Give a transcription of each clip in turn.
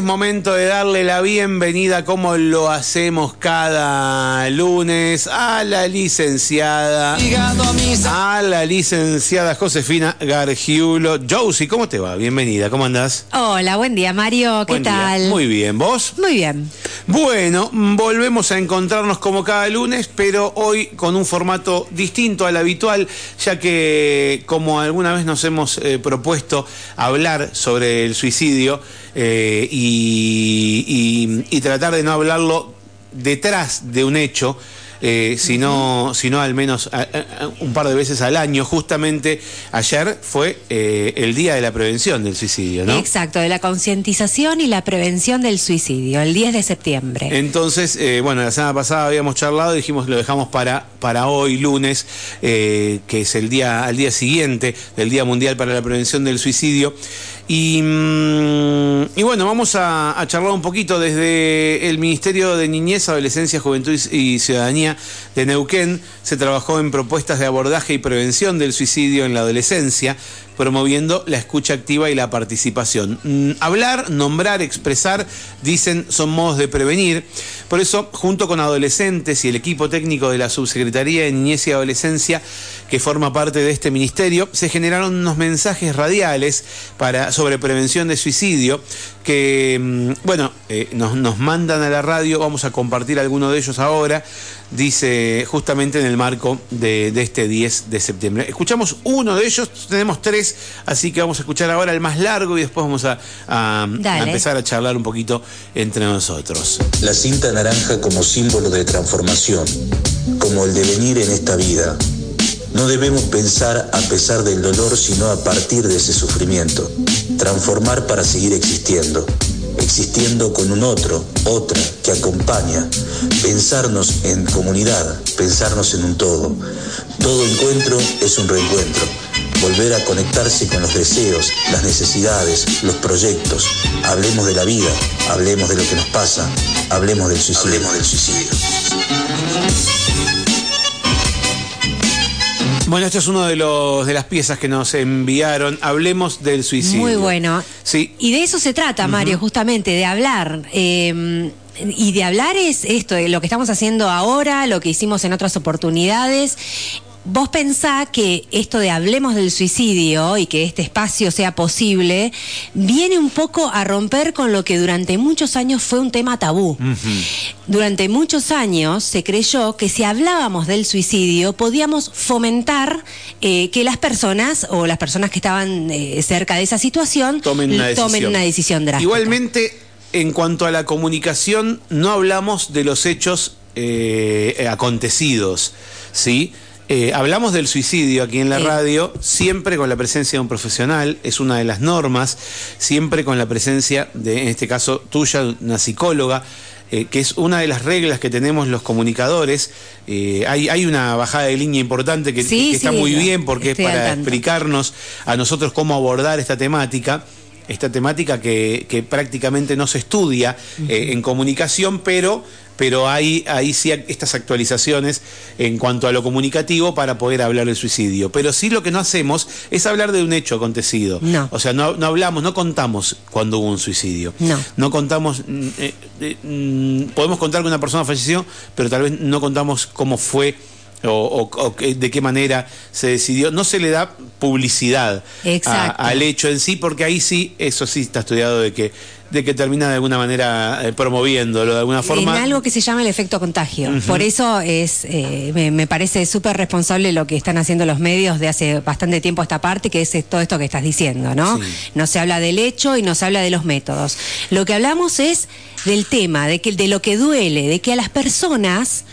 Es momento de darle la bienvenida, como lo hacemos cada lunes, a la licenciada. A la licenciada Josefina Gargiulo. Josie, ¿cómo te va? Bienvenida, ¿cómo andás? Hola, buen día, Mario. ¿Qué Buen día. tal? Muy bien, ¿vos? Muy bien. Bueno, volvemos a encontrarnos como cada lunes, pero hoy con un formato distinto al habitual, ya que como alguna vez nos hemos eh, propuesto hablar sobre el suicidio eh, y, tratar de no hablarlo detrás de un hecho, eh, sino, sino al menos a- a- a- un par de veces al año. Justamente ayer fue eh, el Día de la Prevención del Suicidio, ¿no? Exacto, de la concientización y la prevención del suicidio, el 10 de septiembre. Entonces, eh, bueno, la semana pasada habíamos charlado y dijimos lo dejamos para, para hoy, lunes, eh, que es el día, al día siguiente del Día Mundial para la Prevención del Suicidio. Y, mm, y bueno, vamos a, a charlar un poquito desde el Ministerio de Niñez, Adolescencia, Juventud y y Ciudadanía de Neuquén. Se trabajó en propuestas de abordaje y prevención del suicidio en la adolescencia, promoviendo la escucha activa y la participación. Mm, hablar, nombrar, expresar, dicen, son modos de prevenir. Por eso, junto con adolescentes y el equipo técnico de la Subsecretaría de Niñez y Adolescencia, que forma parte de este ministerio, se generaron unos mensajes radiales para, sobre prevención de suicidio que, mm, bueno, eh, nos, nos mandan a la radio, vamos a compartir alguno de ellos ahora, dice justamente en el marco de, de este 10 de septiembre. Escuchamos uno de ellos, tenemos tres, así que vamos a escuchar ahora el más largo y después vamos a, a- empezar a charlar un poquito entre nosotros. La cinta naranja como símbolo de transformación, como el devenir en esta vida. No debemos pensar a pesar del dolor, sino a partir de ese sufrimiento. Transformar para seguir existiendo. Existiendo con un otro, otra, que acompaña. Pensarnos en comunidad, pensarnos en un todo. Todo encuentro es un reencuentro. Volver a conectarse con los deseos, las necesidades, los proyectos. Hablemos de la vida, hablemos de lo que nos pasa, hablemos del suicidio. Hablemos del suicidio. Bueno, esto es uno de los de las piezas que nos enviaron. Hablemos del suicidio. Muy bueno. Sí. Y de eso se trata, Mario, justamente, de hablar. eh, y de hablar es esto, de lo que estamos haciendo ahora, lo que hicimos en otras oportunidades. Vos pensá que esto de hablemos del suicidio y que este espacio sea posible, viene un poco a romper con lo que durante muchos años fue un tema tabú. Durante muchos años se creyó que si hablábamos del suicidio podíamos fomentar eh, que las personas o las personas que estaban eh, cerca de esa situación tomen una decisión. tomen una decisión drástica. Igualmente, en cuanto a la comunicación, no hablamos de los hechos eh, acontecidos, ¿sí? Eh, hablamos del suicidio aquí en la Sí. radio, siempre con la presencia de un profesional, es una de las normas, siempre con la presencia de, en este caso, tuya, una psicóloga, eh, que es una de las reglas que tenemos los comunicadores. Eh, hay, hay una bajada de línea importante que, Sí, que está sí, muy bien porque es para tanto. explicarnos a nosotros cómo abordar esta temática. Esta temática que, que prácticamente no se estudia eh, en comunicación, pero, pero hay, hay sí estas actualizaciones en cuanto a lo comunicativo para poder hablar del suicidio. Pero sí lo que no hacemos es hablar de un hecho acontecido. No. O sea, no, no hablamos, no contamos cuando hubo un suicidio. No. No contamos, mm, eh, eh, mm, podemos contar que una persona falleció, pero tal vez no contamos cómo fue o, o- de qué manera se decidió. No se le da publicidad a- al hecho en sí, porque ahí sí, eso sí está estudiado de que, de que termina de alguna manera eh, promoviéndolo, de alguna forma. En algo que se llama el efecto contagio. Por eso es, eh, me, me parece súper responsable lo que están haciendo los medios de hace bastante tiempo a esta parte, que es todo esto que estás diciendo, ¿no? Sí. No se habla del hecho y no se habla de los métodos. Lo que hablamos es del tema, de, que, de lo que duele, de que a las personas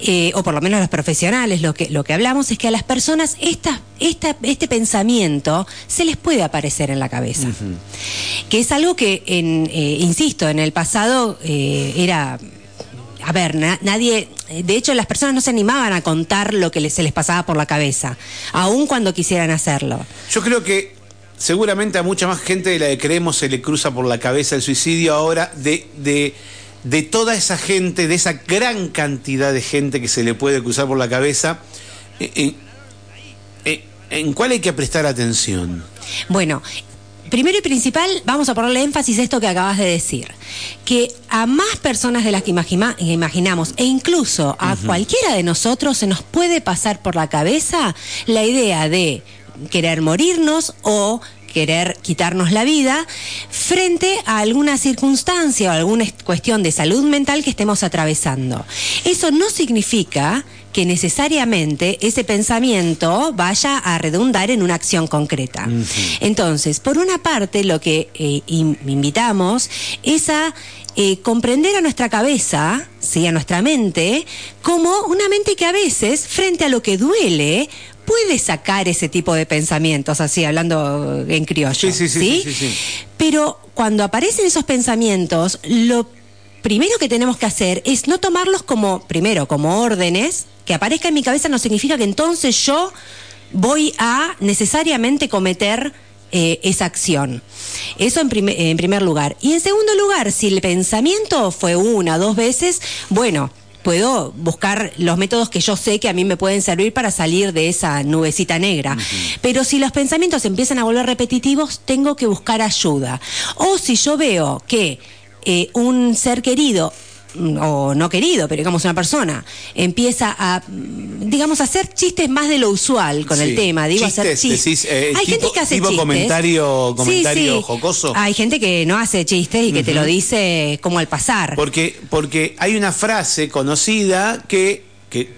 eh, o por lo menos los profesionales, lo que, lo que hablamos es que a las personas esta, esta, este pensamiento se les puede aparecer en la cabeza. Que es algo que, en, eh, insisto, en el pasado eh, era... A ver, na- nadie, de hecho las personas no se animaban a contar lo que se les pasaba por la cabeza, aun cuando quisieran hacerlo. Yo creo que seguramente a mucha más gente de la que creemos se le cruza por la cabeza el suicidio ahora de, de, de toda esa gente, de esa gran cantidad de gente que se le puede cruzar por la cabeza, eh, eh, eh, ¿en cuál hay que prestar atención? Bueno, primero y principal, vamos a ponerle énfasis a esto que acabas de decir, que a más personas de las que imaginamos e incluso a cualquiera de nosotros se nos puede pasar por la cabeza la idea de querer morirnos o querer quitarnos la vida frente a alguna circunstancia o alguna cuestión de salud mental que estemos atravesando. Eso no significa que necesariamente ese pensamiento vaya a redundar en una acción concreta. Entonces, por una parte, lo que eh, invitamos es a eh, comprender a nuestra cabeza, ¿sí? a nuestra mente, como una mente que a veces, frente a lo que duele, puede sacar ese tipo de pensamientos, así hablando en criollo. Sí, sí, sí, sí, Pero cuando aparecen esos pensamientos, lo primero que tenemos que hacer es no tomarlos como, primero, como órdenes, que aparezca en mi cabeza no significa que entonces yo voy a necesariamente cometer eh, esa acción. Eso en, en, primer lugar. Y en segundo lugar, si el pensamiento fue una, dos veces, bueno, puedo buscar los métodos que yo sé que a mí me pueden servir para salir de esa nubecita negra. Pero si los pensamientos empiezan a volver repetitivos, tengo que buscar ayuda. O si yo veo que eh, un ser querido o no querido, pero digamos una persona, empieza a, digamos, hacer chistes más de lo usual con el tema. Digo, hacer chistes. Eh, Hay gente que hace tipo comentario, comentario jocoso. Hay gente que no hace chistes y que te lo dice como al pasar. Porque, porque hay una frase conocida que que,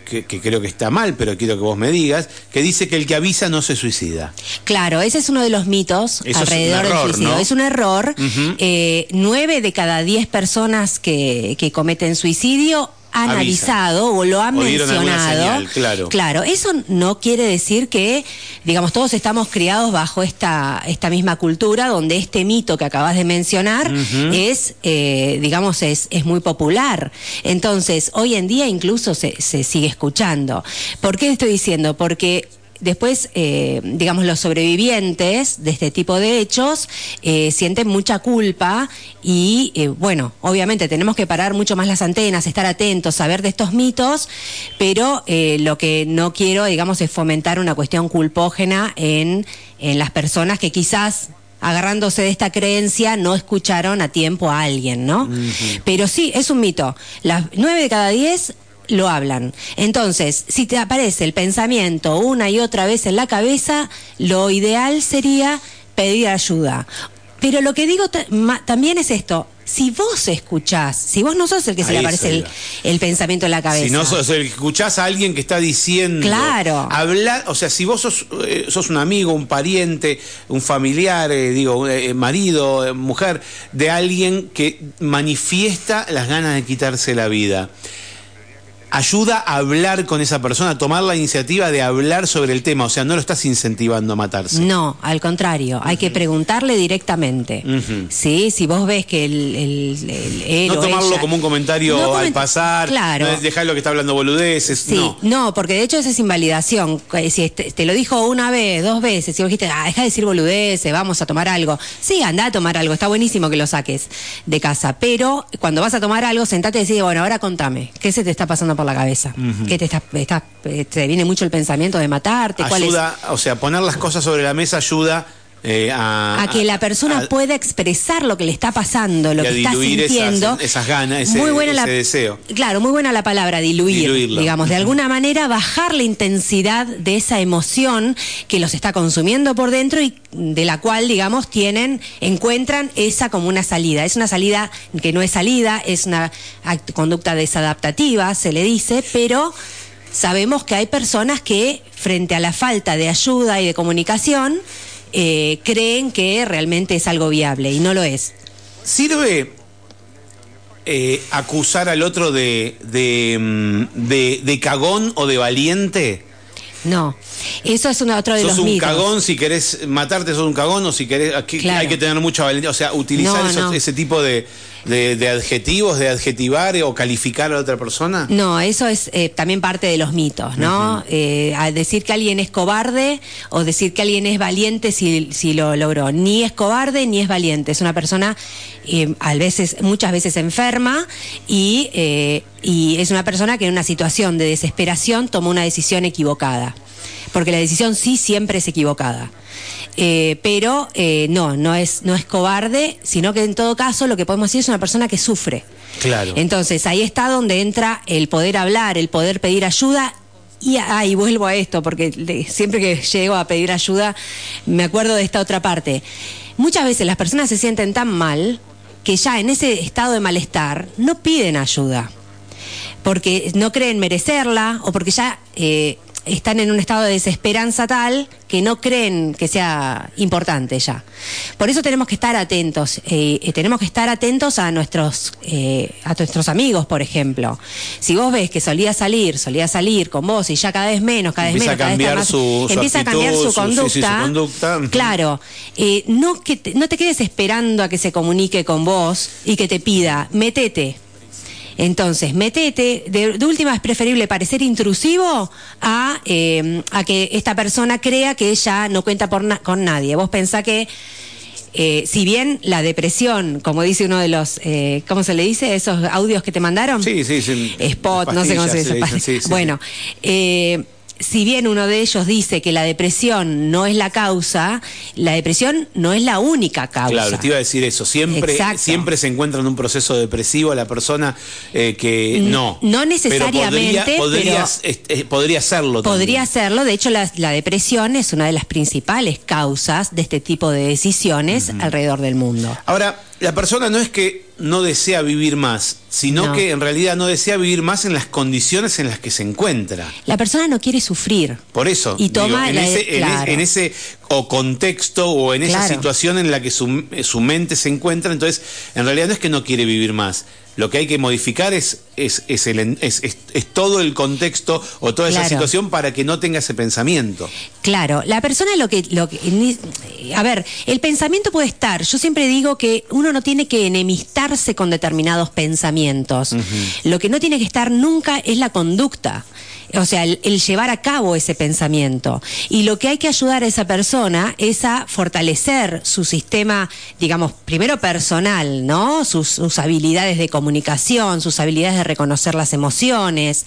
creo que está mal, pero quiero que vos me digas, que dice que el que avisa no se suicida. Claro, ese es uno de los mitos alrededor del suicidio. Es un error. Eh, nueve de cada diez personas que, que cometen suicidio analizado o lo han mencionado. claro. claro, eso no quiere decir que, digamos, todos estamos criados bajo esta, esta misma cultura donde este mito que acabas de mencionar es, eh, digamos, es, es muy popular. Entonces, hoy en día incluso se, se sigue escuchando. ¿Por qué estoy diciendo? Porque Después, eh, digamos, los sobrevivientes de este tipo de hechos eh, sienten mucha culpa y, eh, bueno, obviamente tenemos que parar mucho más las antenas, estar atentos, saber de estos mitos, pero lo que no quiero, digamos, es fomentar una cuestión culpógena en, en las personas que quizás agarrándose de esta creencia, no escucharon a tiempo a alguien, ¿no? Pero sí, es un mito. Las nueve de cada diez lo hablan. Entonces, si te aparece el pensamiento una y otra vez en la cabeza, lo ideal sería pedir ayuda. Pero lo que digo también es esto, si vos escuchás, si vos no sos el que se le aparece el, pensamiento en la cabeza. Si no sos el que escuchás a alguien que está diciendo. Claro. Hablar, o sea, si vos sos, eh, sos un amigo, un pariente, un familiar, eh, digo, eh, marido, mujer, de alguien que manifiesta las ganas de quitarse la vida ayuda a hablar con esa persona, a tomar la iniciativa de hablar sobre el tema. O sea, no lo estás incentivando a matarse. No, al contrario, hay que preguntarle directamente. Sí, si vos ves que el. no tomarlo como un comentario al pasar, claro. no dejar lo que está hablando boludeces. Sí, no. porque de hecho esa es invalidación. Eh, si te, lo dijo una vez, dos veces, y vos dijiste, ah, deja de decir boludeces, vamos a tomar algo. Sí, anda a tomar algo, está buenísimo que lo saques de casa. Pero cuando vas a tomar algo, sentate y decís, bueno, ahora contame, ¿qué se te está pasando por la cabeza. Que te, está, te viene mucho el pensamiento de matarte. Ayuda, o sea, poner las cosas sobre la mesa ayuda eh, a, que la persona pueda expresar lo que le está pasando, lo que está sintiendo. Esas, ganas, ese, muy buena deseo. Claro, muy buena la palabra, diluir. Digamos, de alguna manera bajar la intensidad de esa emoción que los está consumiendo por dentro y de la cual, digamos, tienen, encuentran esa como una salida. Es una salida que no es salida, es una conducta desadaptativa, se le dice, pero sabemos que hay personas que, frente a la falta de ayuda y de comunicación, eh, creen que realmente es algo viable y no lo es. ¿Sirve eh, acusar al otro de, mm, de, de, cagón o de valiente? No, eso es otro de los Sos un cagón, si querés matarte sos un cagón o si querés... Hay que tener mucha valentía, o sea, utilizar ese tipo de de, adjetivos, de adjetivar o calificar a otra persona? No, eso es eh, también parte de los mitos, ¿no? Eh, decir que alguien es cobarde o decir que alguien es valiente si, si lo logró. Ni es cobarde ni es valiente. Es una persona eh, a veces, muchas veces enferma y, y es una persona que en una situación de desesperación tomó una decisión equivocada. Porque la decisión sí siempre es equivocada. Eh, pero eh, no, no es, no es cobarde, sino que en todo caso lo que podemos decir es una persona que sufre. Claro. Entonces ahí está donde entra el poder hablar, el poder pedir ayuda. Y ahí vuelvo a esto, porque le- siempre que llego a pedir ayuda me acuerdo de esta otra parte. Muchas veces las personas se sienten tan mal que ya en ese estado de malestar no piden ayuda porque no creen merecerla o porque ya eh, están en un estado de desesperanza tal que no creen que sea importante ya. Por eso tenemos que estar atentos, eh, eh, tenemos que estar atentos a nuestros, eh, a nuestros amigos, por ejemplo. Si vos ves que solía salir, solía salir con vos y ya cada vez menos, cada vez Empieza menos, a cada vez cambiar más- su- empieza a cambiar su su- sí, sí, conducta. su conducta. Claro, eh, no, que te- no te quedes esperando a que se comunique con vos y que te pida, metete. Entonces, metete, de, de última es preferible parecer intrusivo a, eh, a que esta persona crea que ella no cuenta por na- con nadie. Vos pensá que, eh, si bien la depresión, como dice uno de los, eh, ¿cómo se le dice? Esos audios que te mandaron. Sí, sí, sí. Spot, no sé cómo se dice. sí, sí. bueno, eh, si bien uno de ellos dice que la depresión no es la causa, la depresión no es la única causa. Claro, te iba a decir eso. Siempre, Exacto. siempre se encuentra en un proceso depresivo la persona eh, que no. no Pero necesariamente, podría, podría, pero- es- es- podría serlo también. Podría serlo, de hecho la, la depresión es una de las principales causas de este tipo de decisiones alrededor del mundo. Ahora, la persona no es que no desea vivir más, sino No. que en realidad no desea vivir más en las condiciones en las que se encuentra. La persona no quiere sufrir. Por eso, Y toma en, la- ese, en, claro. es- en ese o contexto o en esa situación en la que su, su mente se encuentra, entonces en realidad no es que no quiere vivir más. Lo que hay que modificar es, es, es, el en- es- es- es todo el contexto o toda esa situación para que no tenga ese pensamiento. Claro, la persona lo que, lo que- a ver, el pensamiento puede estar. Yo siempre digo que uno no tiene que enemistarse con determinados pensamientos. Lo que no tiene que estar nunca es la conducta. O sea, el, el llevar a cabo ese pensamiento. Y lo que hay que ayudar a esa persona es a fortalecer su sistema, digamos, primero personal, ¿no? Sus, sus habilidades de comunicación, sus habilidades de reconocer las emociones,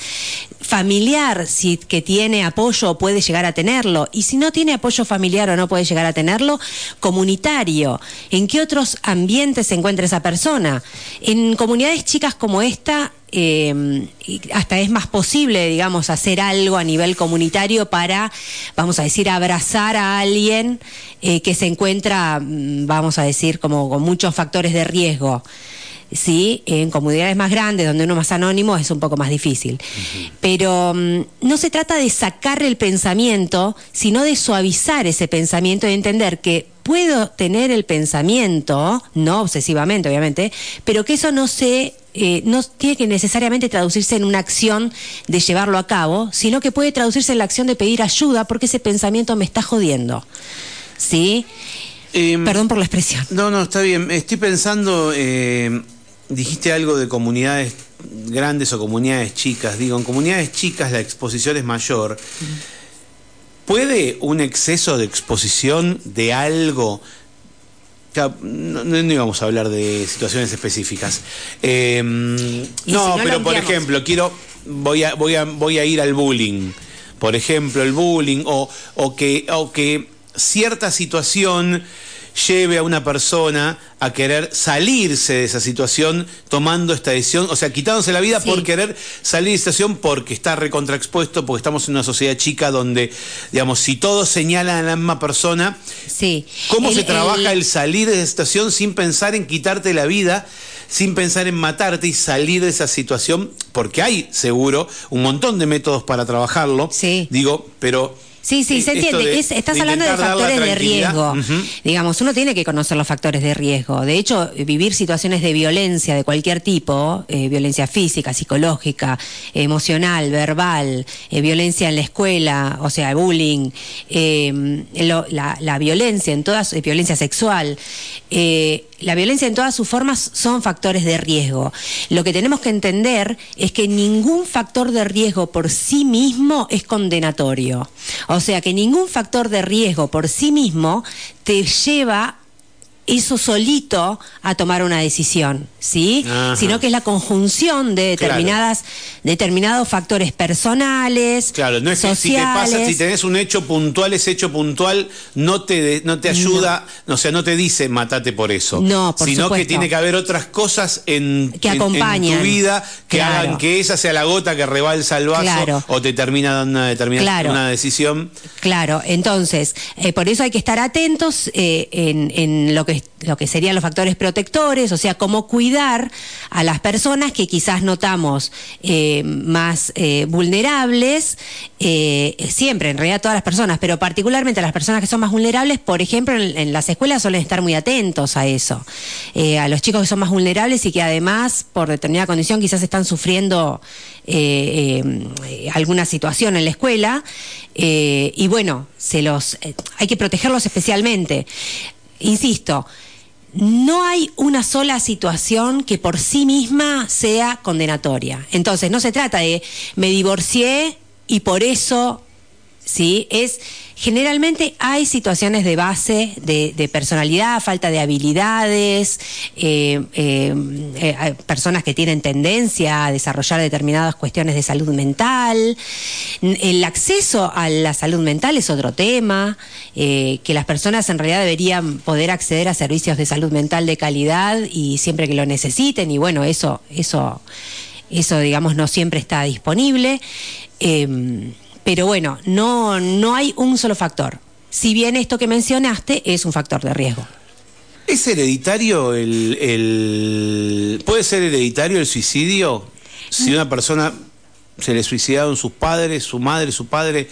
familiar, si que tiene apoyo o puede llegar a tenerlo, y si no tiene apoyo familiar o no puede llegar a tenerlo, comunitario. ¿En qué otros ambientes se encuentra esa persona? En comunidades chicas como esta, eh, hasta es más posible, digamos, hacer algo a nivel comunitario para, vamos a decir, abrazar a alguien eh, que se encuentra, mm, vamos a decir, como con muchos factores de riesgo. Sí, en comunidades más grandes, donde uno es más anónimo, es un poco más difícil. Pero mm, no se trata de sacar el pensamiento, sino de suavizar ese pensamiento y entender que puedo tener el pensamiento, no obsesivamente, obviamente, pero que eso no se eh, no tiene que necesariamente traducirse en una acción de llevarlo a cabo, sino que puede traducirse en la acción de pedir ayuda porque ese pensamiento me está jodiendo. ¿Sí? Em, Perdón por la expresión. No, no, está bien. Estoy pensando, eh, dijiste algo de comunidades grandes o comunidades chicas. Digo, en comunidades chicas la exposición es mayor. ¿Puede un exceso de exposición de algo... No, no- no íbamos a hablar de situaciones específicas. Eh, Y no, si no, pero por ejemplo, quiero voy a, voy a, voy a ir al bullying. Por ejemplo, el bullying o, o que, o que cierta situación lleve a una persona a querer salirse de esa situación tomando esta decisión, o sea, quitándose la vida Sí. por querer salir de esa situación porque está recontraexpuesto, porque estamos en una sociedad chica donde, digamos, si todos señalan a la misma persona, Sí. ¿Cómo El- se trabaja el- el salir de esa situación sin pensar en quitarte la vida, sin pensar en matarte y salir de esa situación? Porque hay, seguro, un montón de métodos para trabajarlo. Sí. Digo, pero. Sí, sí, se esto entiende. de- Es- estás de hablando de factores de riesgo. Digamos, uno tiene que conocer los factores de riesgo. De hecho, vivir situaciones de violencia de cualquier tipo, eh, violencia física, psicológica, emocional, verbal, eh, violencia en la escuela, o sea, bullying, eh, lo- la, la violencia en todas, eh, violencia sexual, eh, la violencia en todas sus formas son factores de riesgo. Lo que tenemos que entender es que ningún factor de riesgo por sí mismo es condenatorio. O sea que ningún factor de riesgo por sí mismo te lleva eso solito a tomar una decisión, ¿sí? Ajá. Sino que es la conjunción de Claro. determinadas, determinados factores personales, Claro, no es que si te pasa, sociales. si tenés un hecho puntual, ese hecho puntual no te, no te ayuda, o sea, no te dice matate por eso. No, por Sino que tiene que haber otras cosas en, Que en- en acompañan. tu vida que Claro. hagan que esa sea la gota que rebalsa el vaso Claro. o te termina dando una determinada una decisión. Claro, entonces, eh, por eso hay que estar atentos eh, en, en lo, que, lo que serían los factores protectores, o sea, cómo cuidar a las personas que quizás notamos eh, más eh, vulnerables, eh, siempre, en realidad todas las personas, pero particularmente a las personas que son más vulnerables, por ejemplo, en, en las escuelas suelen estar muy atentos a eso, a los chicos que son más vulnerables y que además, por determinada condición, quizás están sufriendo alguna situación en la escuela, y bueno, se los hay que protegerlos especialmente. Insisto, no hay una sola situación que por sí misma sea condenatoria. Entonces, no se trata de me divorcié y por eso, ¿sí? Es generalmente hay situaciones de base de, personalidad, falta de habilidades, eh, eh, eh, personas que tienen tendencia a desarrollar determinadas cuestiones de salud mental. El acceso a la salud mental es otro tema, que las personas en realidad deberían poder acceder a servicios de salud mental de calidad y siempre que lo necesiten, y bueno, eso, eso, eso digamos, no siempre está disponible. Pero bueno, no, no hay un solo factor. Si bien esto que mencionaste es un factor de riesgo. ¿Es hereditario el, el- ¿Puede ser hereditario el suicidio? Si una persona se le suicidaron sus padres, su madre, su padre,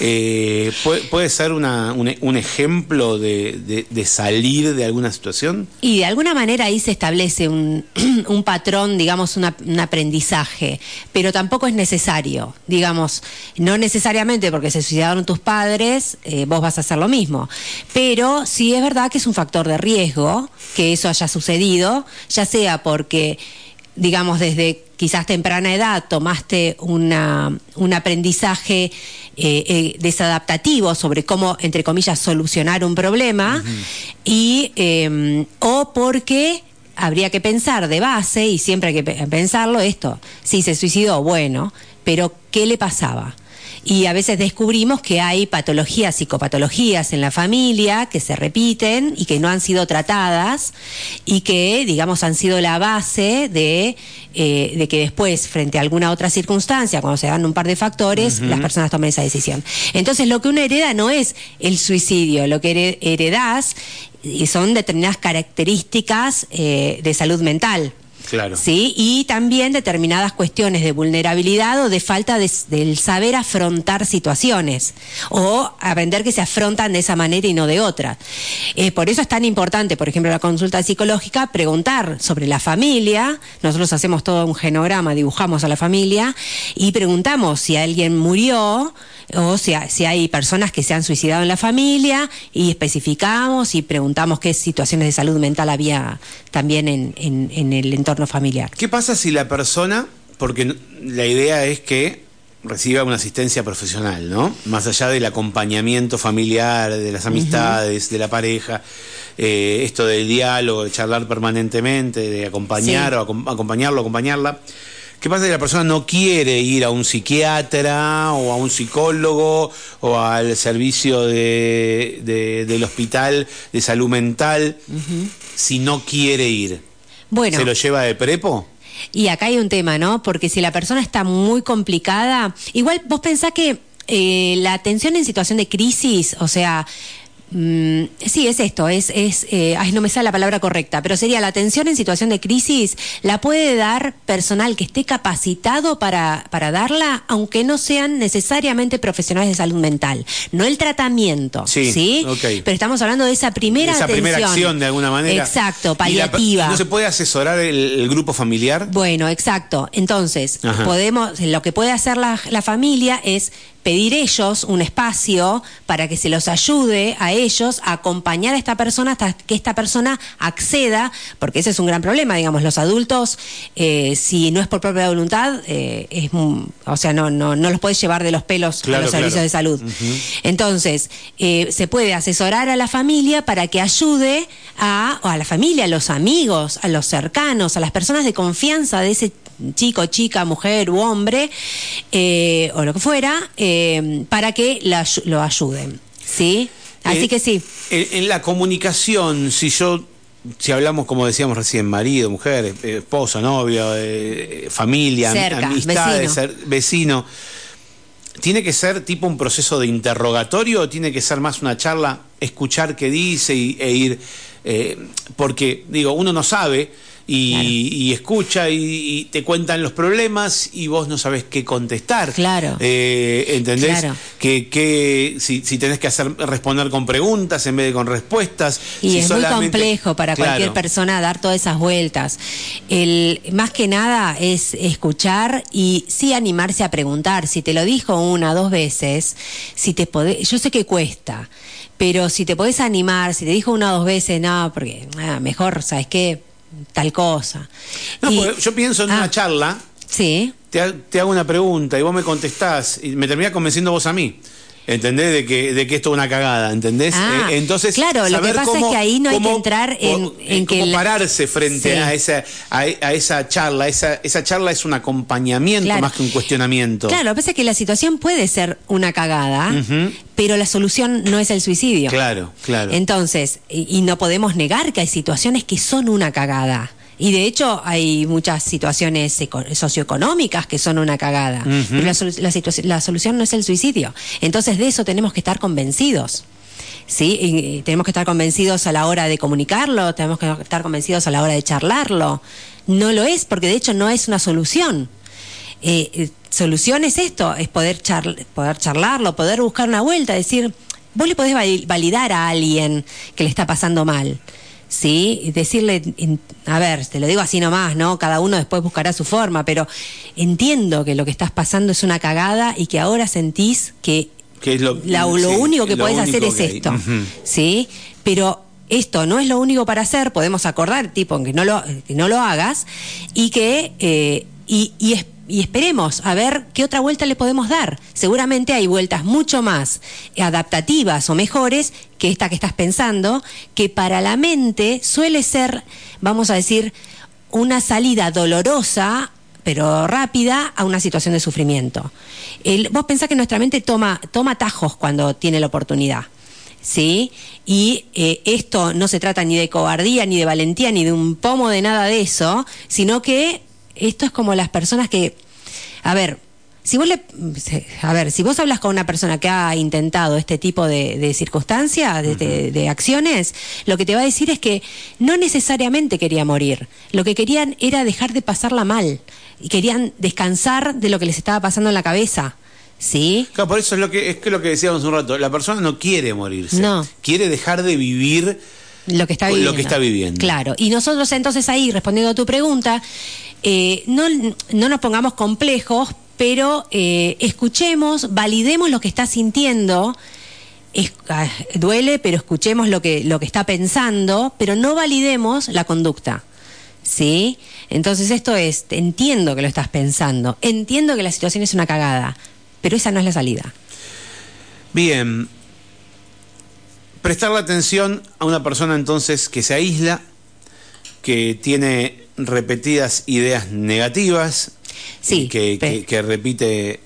eh, ¿puede, ser una- un, ejemplo de, salir de alguna situación? Y de alguna manera ahí se establece un, patrón, digamos, un aprendizaje, pero tampoco es necesario, digamos, no necesariamente porque se suicidaron tus padres, eh, vos vas a hacer lo mismo, pero sí es verdad que es un factor de riesgo que eso haya sucedido, ya sea porque digamos, desde quizás temprana edad tomaste una, un aprendizaje eh, eh, desadaptativo sobre cómo, entre comillas, solucionar un problema, y, eh, o porque habría que pensar de base, y siempre hay que pe- pensarlo, esto, si se suicidó, bueno, pero ¿qué le pasaba? Y a veces descubrimos que hay patologías, psicopatologías en la familia que se repiten y que no han sido tratadas y que, digamos, han sido la base de, eh, de que después, frente a alguna otra circunstancia, cuando se dan un par de factores, las personas tomen esa decisión. Entonces, lo que uno hereda no es el suicidio, lo que here- heredás son determinadas características eh, de salud mental. Claro. Sí, y también determinadas cuestiones de vulnerabilidad o de falta de- del saber afrontar situaciones o aprender que se afrontan de esa manera y no de otra. Eh, por eso es tan importante, por ejemplo, la consulta psicológica, preguntar sobre la familia. Nosotros hacemos todo un genograma, dibujamos a la familia y preguntamos si alguien murió o si, si hay personas que se han suicidado en la familia y especificamos y preguntamos qué situaciones de salud mental había también en, en- en el entorno familiar. ¿Qué pasa si la persona, porque la idea es que reciba una asistencia profesional, ¿no? Más allá del acompañamiento familiar, de las amistades, de la pareja, eh, esto del diálogo, de charlar permanentemente, de acompañar Sí. o acom- acompañarlo, acompañarla. ¿Qué pasa si la persona no quiere ir a un psiquiatra o a un psicólogo o al servicio de- de- del hospital de salud mental si no quiere ir? Bueno, ¿Se lo lleva de prepo? y acá hay un tema, ¿no? Porque si la persona está muy complicada, igual vos pensás que eh, la atención en situación de crisis, o sea, mm, sí, es esto, es, es eh, ay, no me sale la palabra correcta, pero sería la atención en situación de crisis, la puede dar personal que esté capacitado para, para darla, aunque no sean necesariamente profesionales de salud mental. No el tratamiento, Sí, ¿sí? Pero estamos hablando de esa primera Esa atención. primera acción de alguna manera. Exacto, la paliativa. ¿No se puede asesorar el, el grupo familiar? Bueno, exacto. Entonces, Ajá. podemos, lo que puede hacer la, la familia es pedir ellos un espacio para que se los ayude a ellos a acompañar a esta persona hasta que esta persona acceda, porque ese es un gran problema, digamos, los adultos, eh, si no es por propia voluntad, eh, es, o sea, no, no, no los puedes llevar de los pelos a los servicios de salud. Entonces, eh, se puede asesorar a la familia para que ayude a, a la familia, a los amigos, a los cercanos, a las personas de confianza de ese chico, chica, mujer u hombre, eh, o lo que fuera, eh, para que lo ayuden. ¿Sí? Así eh, que sí. En, la comunicación, si yo si hablamos, como decíamos recién, marido, mujer, esposo, novio, familia, amistades, vecino. vecino. ¿tiene que ser tipo un proceso de interrogatorio o tiene que ser más una charla, escuchar qué dice e ir? porque, digo, uno no sabe y, escucha y, te cuentan los problemas y vos no sabes qué contestar. Claro. Eh, ¿Entendés? Que, si, tenés que hacer responder con preguntas en vez de con respuestas. Y es muy complejo para cualquier persona dar todas esas vueltas. El, más que nada es escuchar y sí animarse a preguntar. Si te lo dijo una, dos veces, si te podés, yo sé que cuesta, pero si te podés animar, si te dijo una o dos veces, no, porque ah, mejor, ¿sabes qué? Tal cosa. No, yo pienso en una ah, charla. Sí. Te, te, hago una pregunta y vos me contestás y me terminás convenciendo vos a mí. ¿Entendés? De que, de que esto es una cagada, ¿entendés? Ah, eh, entonces, claro, lo que pasa es que ahí no hay que entrar en, en que. pararse frente a, esa, a, esa charla. Esa, esa charla es un acompañamiento más que un cuestionamiento. Claro, lo que pasa es que la situación puede ser una cagada, pero la solución no es el suicidio. Claro, claro. Entonces, y no podemos negar que hay situaciones que son una cagada. Y de hecho hay muchas situaciones socioeconómicas que son una cagada. Pero la, solución no es el suicidio. Entonces de eso tenemos que estar convencidos. ¿sí? Y tenemos que estar convencidos a la hora de comunicarlo, tenemos que estar convencidos a la hora de charlarlo. No lo es, porque de hecho no es una solución. Eh, eh, solución es esto, es poder, poder charlarlo, poder buscar una vuelta, decir, vos le podés validar a alguien que le está pasando mal. ¿Sí? Decirle, a ver, te lo digo así nomás, ¿no? Cada uno después buscará su forma, pero entiendo que lo que estás pasando es una cagada y que ahora sentís que, lo, único que podés hacer es esto, ¿sí? Pero esto no es lo único para hacer, podemos acordar, tipo, que no lo, que no lo hagas y que, eh, y, y y esperemos a ver qué otra vuelta le podemos dar. Seguramente hay vueltas mucho más adaptativas o mejores que esta que estás pensando, que para la mente suele ser, vamos a decir, una salida dolorosa pero rápida a una situación de sufrimiento. vos pensás que nuestra mente toma, toma tajos cuando tiene la oportunidad. ¿sí? Y eh, esto no se trata ni de cobardía, ni de valentía, ni de un pomo de nada de eso, sino que esto es como las personas que, a ver, si vos le, a ver, si vos hablas con una persona que ha intentado este tipo de, circunstancias, de, acciones, lo que te va a decir es que no necesariamente quería morir. Lo que querían era dejar de pasarla mal y querían descansar de lo que les estaba pasando en la cabeza. ¿Sí? Claro, por eso es lo que es que lo que decíamos un rato. La persona no quiere morirse. No. Quiere dejar de vivir lo que está viviendo. Lo que está viviendo. Claro. Y nosotros entonces ahí, respondiendo a tu pregunta, eh, no, no nos pongamos complejos, pero eh, escuchemos, validemos lo que está sintiendo. Ah, duele, pero escuchemos lo que, lo que está pensando, pero no validemos la conducta. ¿Sí? Entonces esto es, entiendo que lo estás pensando, entiendo que la situación es una cagada, pero esa no es la salida. Bien, prestar la atención a una persona entonces que se aísla, que tiene repetidas ideas negativas, sí, que, que, repite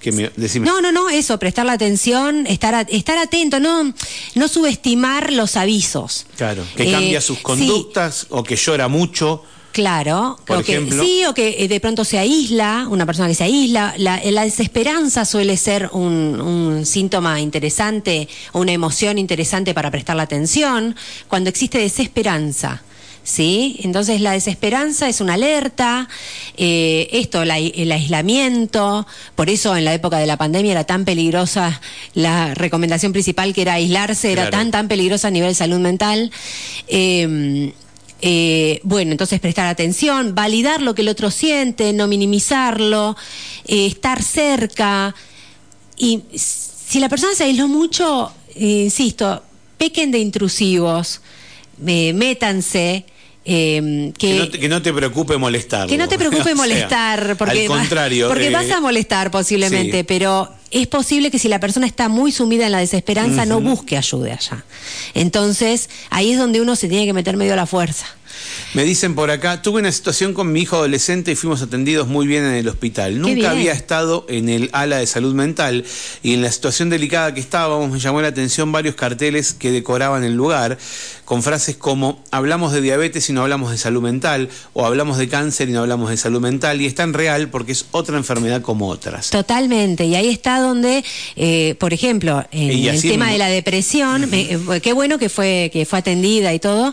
que me, No, no, no, eso, prestar la atención, estar, estar atento, no, no subestimar los avisos. Claro, que eh, cambia sus conductas o que llora mucho. Claro, o que, sí, o que eh, de pronto se aísla, una persona que se aísla. La, la desesperanza suele ser un, un, síntoma interesante, una emoción interesante para prestar la atención. Cuando existe desesperanza, ¿sí? Entonces la desesperanza es una alerta, eh, esto, el aislamiento, por eso en la época de la pandemia era tan peligrosa la recomendación principal que era aislarse, era tan, tan peligrosa a nivel salud mental. Eh, eh, bueno, entonces prestar atención, validar lo que el otro siente, no minimizarlo, estar cerca Y si la persona se aisló mucho, eh, insisto, pequen de intrusivos, eh, métanse. eh, Que no, te, que no te preocupe molestar. que no te preocupe molestar, porque, al contrario. porque eh, vas a molestar posiblemente, sí. pero es posible que si la persona está muy sumida en la desesperanza no busque ayuda allá. Entonces, ahí es donde uno se tiene que meter medio a la fuerza. Me dicen por acá, tuve una situación con mi hijo adolescente y fuimos atendidos muy bien en el hospital. Nunca había estado en el ala de salud mental y en la situación delicada que estábamos me llamó la atención varios carteles que decoraban el lugar con frases como hablamos de diabetes y no hablamos de salud mental o hablamos de cáncer y no hablamos de salud mental y es tan real porque es otra enfermedad como otras. Totalmente, y ahí está donde, eh, por ejemplo, en el tema en- de la depresión, me- eh, qué bueno que fue que fue atendida y todo.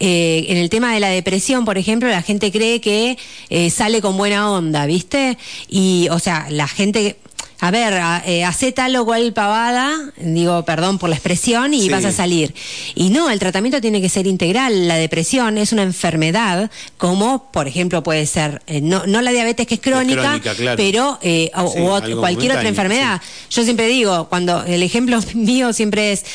Eh, en el tema de la depresión, por ejemplo, la gente cree que eh, sale con buena onda, ¿viste? Y, o sea, la gente a ver, eh, hacé tal o cual pavada, digo, perdón por la expresión, y Sí. vas a salir. Y no, el tratamiento tiene que ser integral. La depresión es una enfermedad, como por ejemplo puede ser, eh, no, no la diabetes que es crónica, crónica, claro. pero eh, o- Sí, cualquier otra enfermedad. Yo siempre digo, cuando el ejemplo mío siempre es,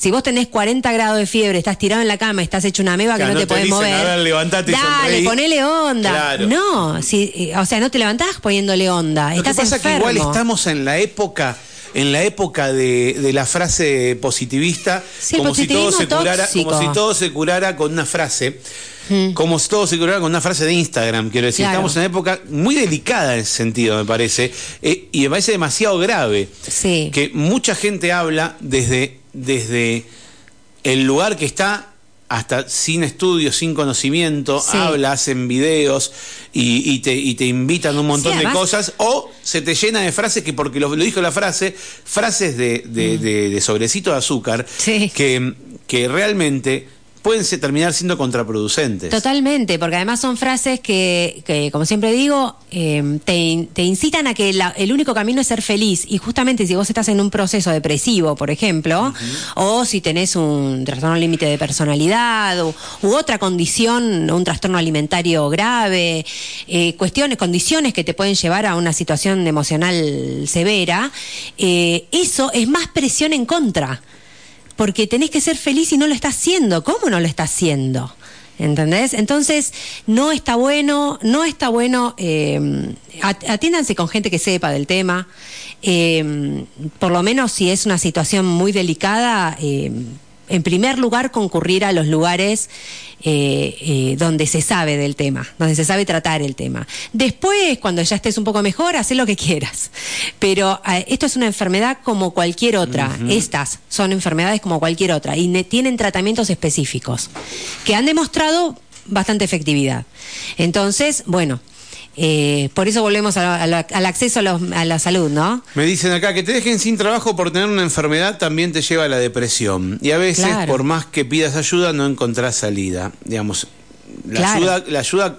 si vos tenés 40 grados de fiebre, estás tirado en la cama, estás hecho una meba que no no te te podés dicen, mover. a ver, levantate y Dale, sonreí. ponele onda. Claro. No, si, eh, o sea, no te levantás poniéndole onda. Lo que estás pasa enfermo. que igual estamos en la época en la época de, de la frase positivista, Sí, como, si todo se curara, como si todo se curara con una frase, como si todo se curara con una frase de Instagram, quiero decir, Claro. estamos en una época muy delicada en ese sentido, me parece, eh, y me parece demasiado grave, Sí. que mucha gente habla desde, desde el lugar que está hasta sin estudios, sin conocimiento, Sí. habla, hacen videos y, y te, y te invitan a un montón Sí, de cosas, o se te llena de frases que porque lo, lo dijo la frase, frases de, de, de- de sobrecito de azúcar, Mm. Sí. que, que realmente pueden se- terminar siendo contraproducentes. Totalmente, porque además son frases que, que, como siempre digo, eh, te incitan a que la- el único camino es ser feliz. Y justamente si vos estás en un proceso depresivo, por ejemplo, o si tenés un trastorno límite de personalidad, u, u otra condición, un trastorno alimentario grave, eh, cuestiones, condiciones que te pueden llevar a una situación emocional severa, eh, eso es más presión en contra porque tenés que ser feliz y no lo estás haciendo. ¿Cómo no lo estás haciendo? ¿Entendés? Entonces, no está bueno, no está bueno, eh, at- atiéndanse con gente que sepa del tema, eh, por lo menos si es una situación muy delicada, eh, en primer lugar concurrir a los lugares eh, eh, donde se sabe del tema, donde se sabe tratar el tema. Después, cuando ya estés un poco mejor, haz lo que quieras. Pero eh, esto es una enfermedad como cualquier otra. Estas son enfermedades como cualquier otra y ne- tienen tratamientos específicos que han demostrado bastante efectividad. Entonces, bueno, eh, por eso volvemos a- a la- al acceso a, los- a la salud, ¿no? Me dicen acá que te dejen sin trabajo por tener una enfermedad también te lleva a la depresión. Y a veces, Claro. por más que pidas ayuda, no encontrás salida. Digamos, la Claro. ayuda, la ayuda,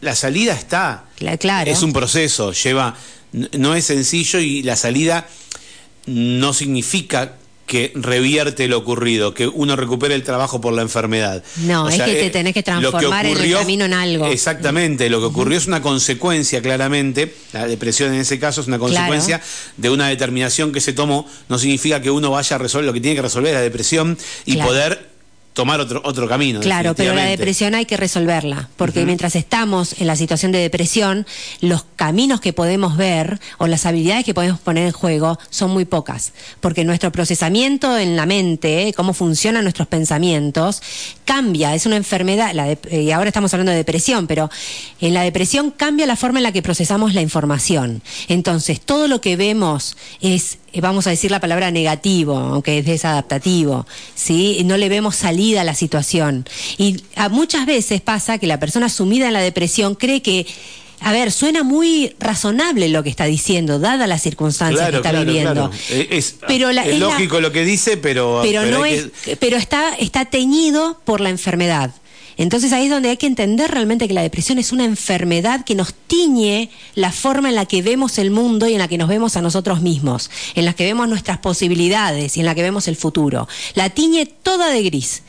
la salida está. Cla- claro. Es un proceso, lleva, no es sencillo y la salida no significa que revierte lo ocurrido, que uno recupere el trabajo por la enfermedad. No, es que te tenés que transformar en el camino en algo. Exactamente, lo que ocurrió es una consecuencia, claramente, la depresión en ese caso es una consecuencia de una determinación que se tomó, no significa que uno vaya a resolver, lo que tiene que resolver es la depresión y Claro. poder tomar otro, otro camino. Claro, pero la depresión hay que resolverla, porque mientras estamos en la situación de depresión, los caminos que podemos ver o las habilidades que podemos poner en juego son muy pocas, porque nuestro procesamiento en la mente, eh, cómo funcionan nuestros pensamientos, cambia, es una enfermedad, la de- y ahora estamos hablando de depresión, pero en la depresión cambia la forma en la que procesamos la información. Entonces, todo lo que vemos es eh, vamos a decir la palabra negativo, aunque es desadaptativo, ¿sí? No le vemos salida a la situación. Y a- muchas veces pasa que la persona sumida en la depresión cree que, a ver, suena muy razonable lo que está diciendo, dada las circunstancias Claro, que está claro, viviendo. claro. Eh, Es, Pero la- es es la- lógico lo que dice, pero, pero no es, que- pero está, está teñido por la enfermedad. Entonces ahí es donde hay que entender realmente que la depresión es una enfermedad que nos tiñe la forma en la que vemos el mundo y en la que nos vemos a nosotros mismos, en la que vemos nuestras posibilidades y en la que vemos el futuro. La tiñe toda de gris.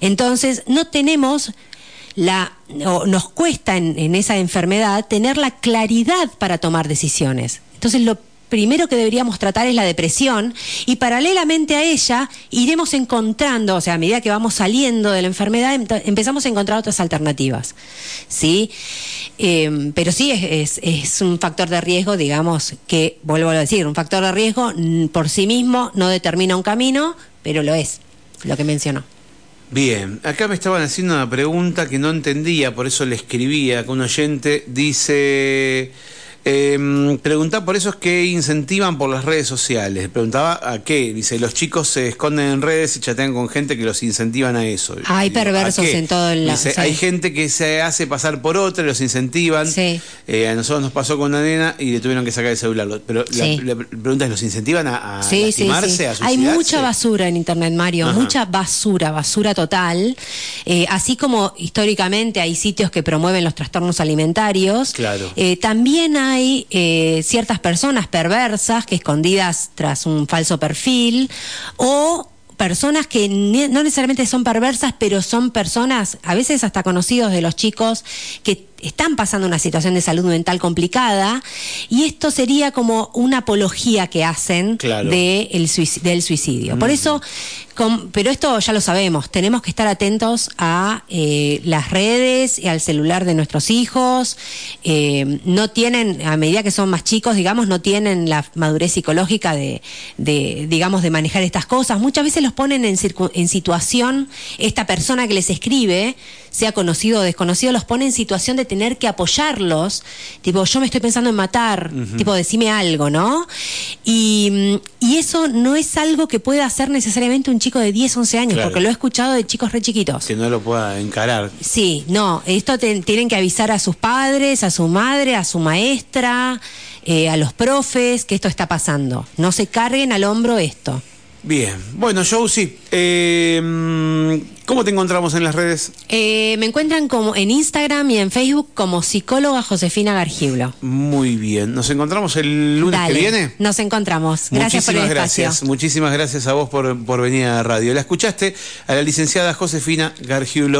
Entonces no tenemos la, o nos cuesta en, esa enfermedad tener la claridad para tomar decisiones. Entonces lo primero que deberíamos tratar es la depresión y paralelamente a ella iremos encontrando, o sea, a medida que vamos saliendo de la enfermedad, em- empezamos a encontrar otras alternativas. ¿Sí? Eh, pero sí es, es- un factor de riesgo, digamos, que, vuelvo a decir, un factor de riesgo por sí mismo no determina un camino, pero lo es, lo que mencionó. Bien, acá me estaban haciendo una pregunta que no entendía, por eso le escribía, que un oyente dice, eh, pregunta por eso es que incentivan por las redes sociales. Preguntaba a qué, dice, los chicos se esconden en redes y chatean con gente que los incentivan a eso. Hay Digo, ¿a perversos en todo el lado, Dice, sí. hay gente que se hace pasar por otra y los incentivan. Sí. Eh, a nosotros nos pasó con una nena y le tuvieron que sacar el celular. Pero Sí. la, la pregunta es, ¿los incentivan a, a lastimarse, sí. a Hay mucha basura en Internet, Mario, Ajá. mucha basura, basura total. Eh, así como históricamente hay sitios que promueven los trastornos alimentarios, Claro. eh, también hay eh, ciertas personas perversas que escondidas tras un falso perfil o personas que no necesariamente son perversas, pero son personas, a veces hasta conocidos de los chicos, que están pasando una situación de salud mental complicada y esto sería como una apología que hacen Claro. de el suici- del suicidio. Por eso, pero esto ya lo sabemos, tenemos que estar atentos a eh, las redes y al celular de nuestros hijos. Eh, no tienen, a medida que son más chicos, digamos, no tienen la madurez psicológica de, de, digamos, de manejar estas cosas. Muchas veces los ponen en, en situación, esta persona que les escribe, sea conocido o desconocido, los pone en situación de tener que apoyarlos, tipo, yo me estoy pensando en matar, tipo, decime algo, ¿no? Y, y eso no es algo que pueda hacer necesariamente un chico de 10, 11 años, Claro. porque lo he escuchado de chicos re chiquitos. Que no lo pueda encarar. Sí, no, esto te- tienen que avisar a sus padres, a su madre, a su maestra, eh, a los profes, que esto está pasando. No se carguen al hombro esto. Bien, bueno, Josie, eh, ¿cómo te encontramos en las redes? Eh, me encuentran como en Instagram y en Facebook como psicóloga Josefina Gargiblo. Muy bien, nos encontramos el lunes Dale, que viene. Nos encontramos. Gracias por el Muchísimas espacio. gracias, muchísimas gracias a vos por, por venir a la radio. La escuchaste a la licenciada Josefina Gargiulo.